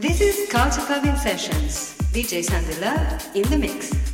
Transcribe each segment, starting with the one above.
This is Culture Clubbing Sessions. DJ Sandila in the mix.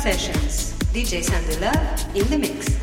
Sessions. DJ Sandila in the mix.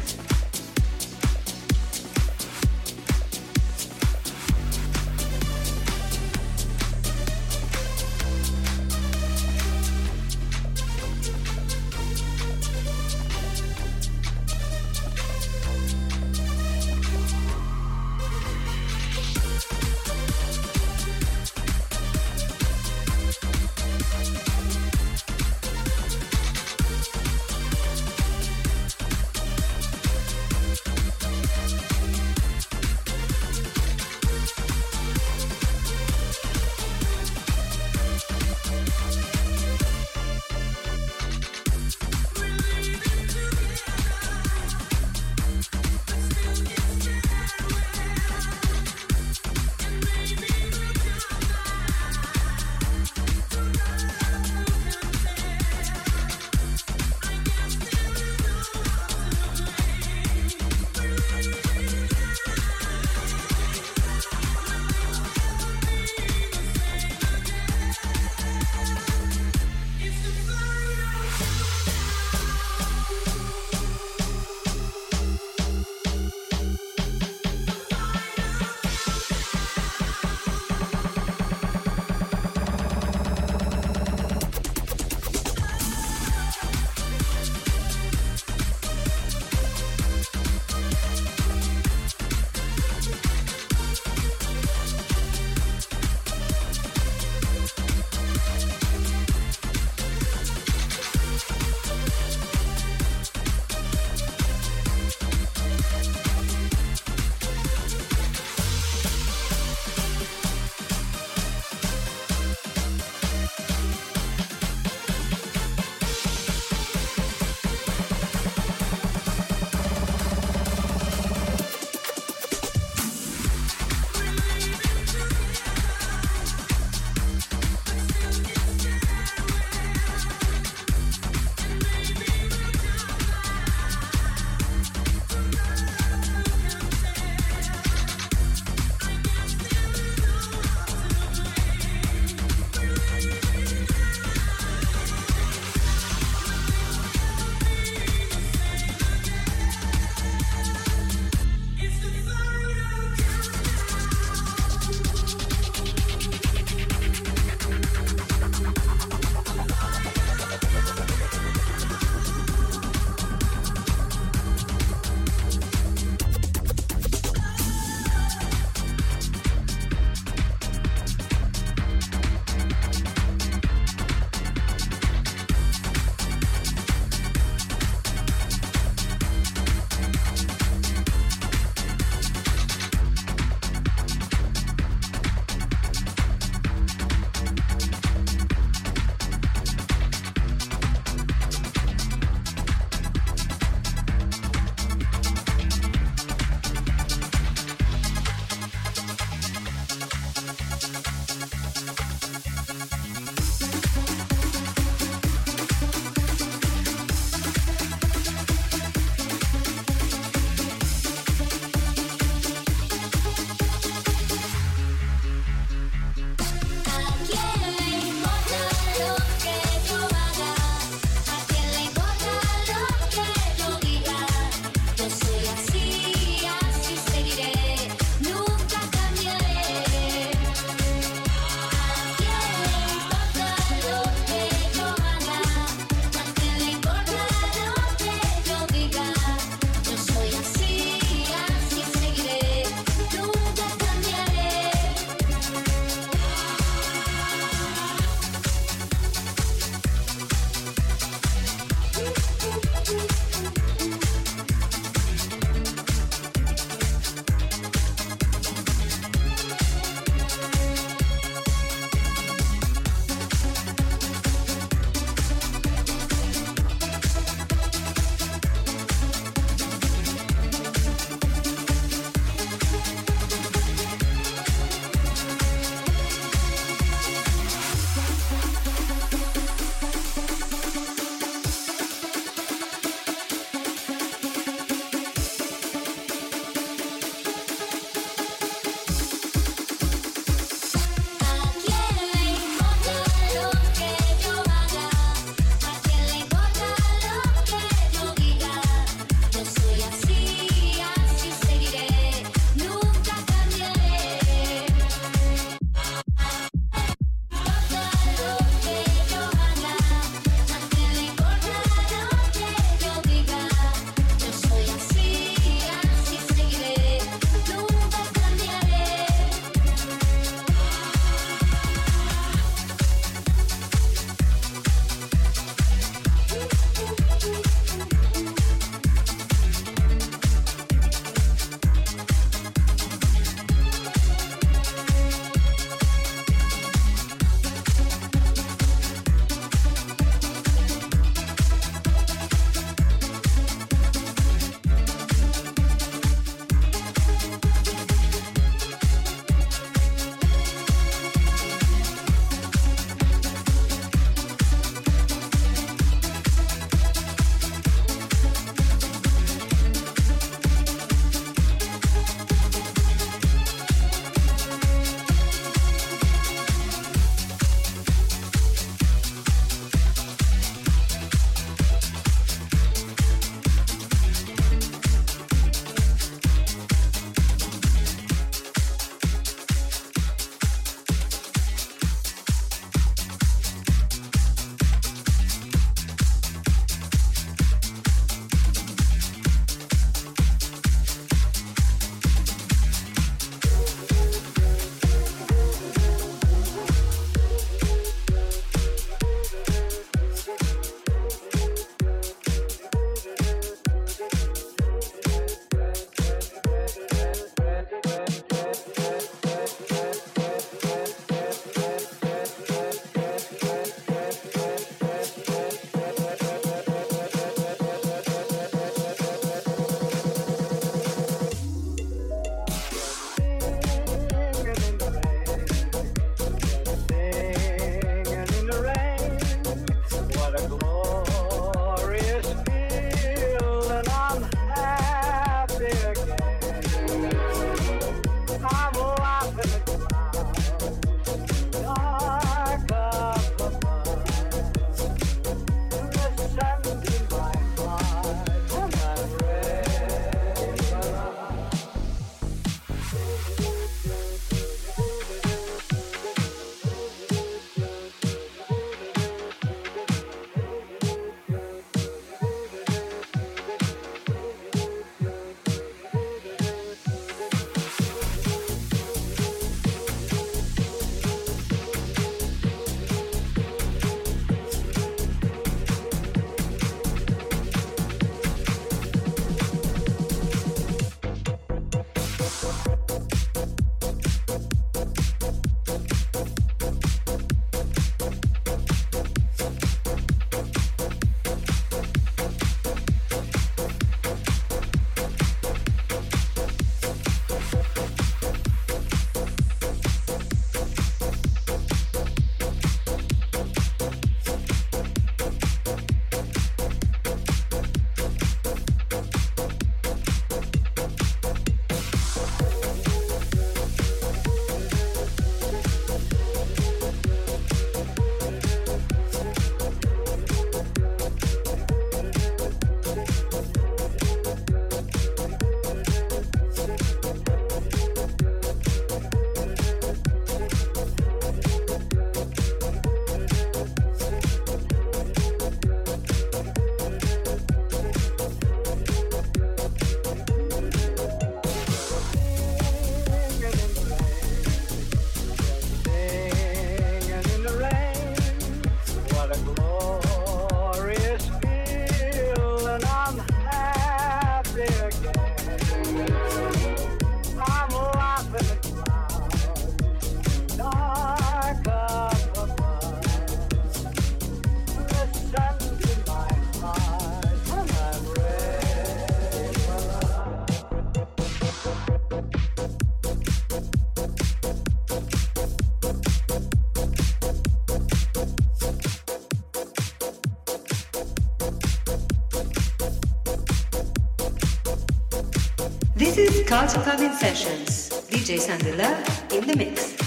Culture Clubbing Sessions. DJ Sandila in the mix.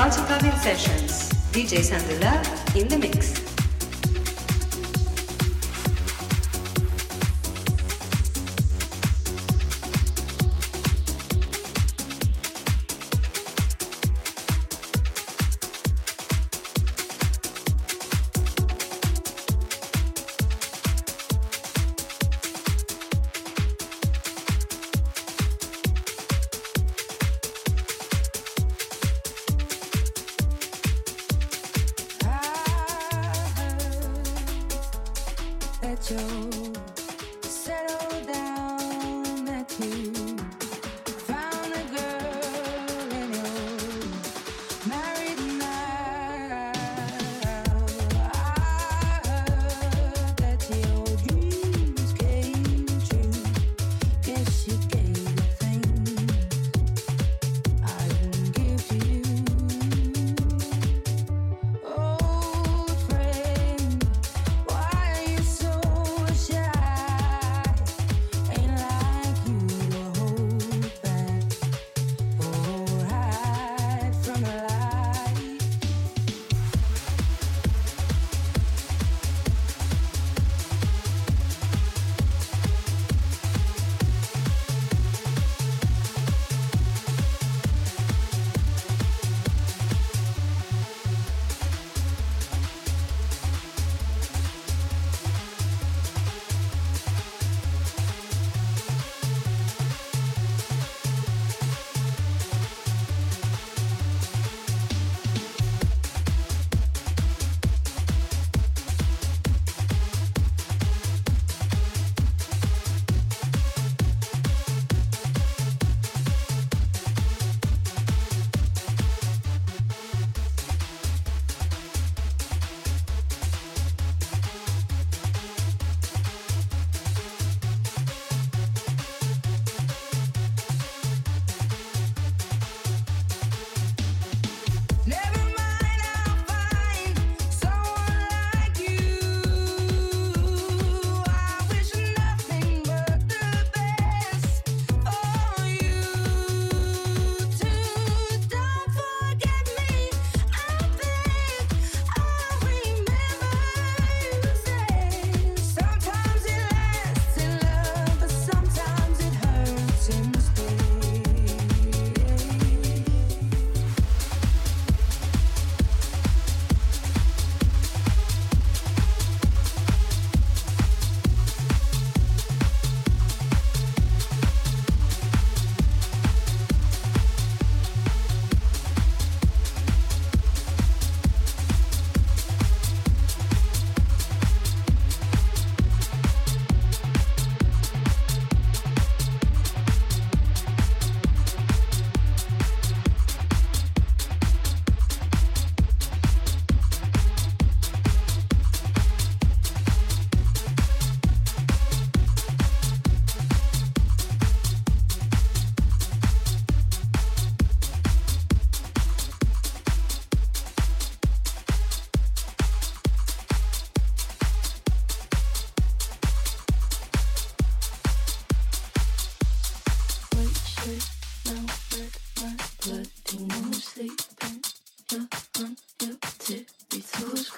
Culture Clubbing Sessions. DJ Sandila in the mix.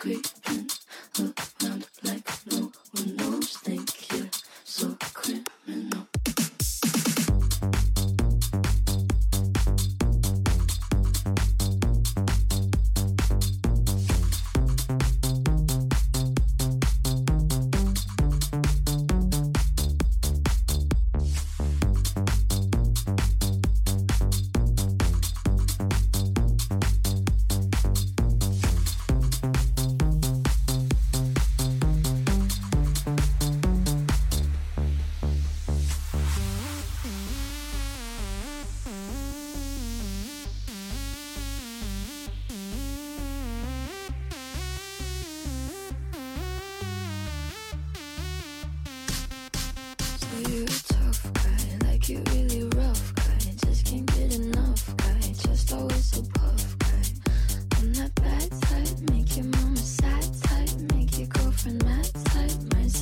Okay.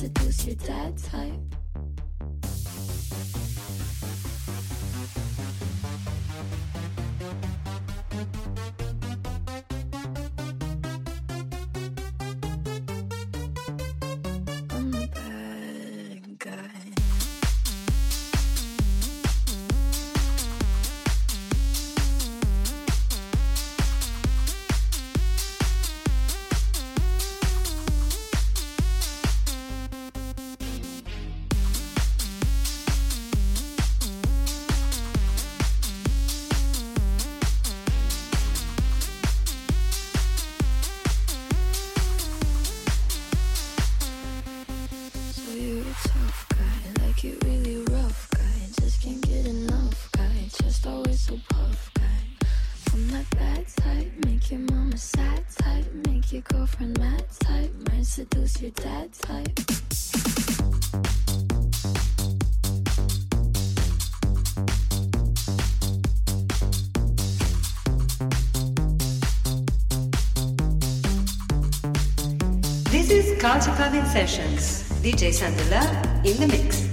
seduce your dad type. This is Culture Clubbing Sessions. DJ Sandila in the mix.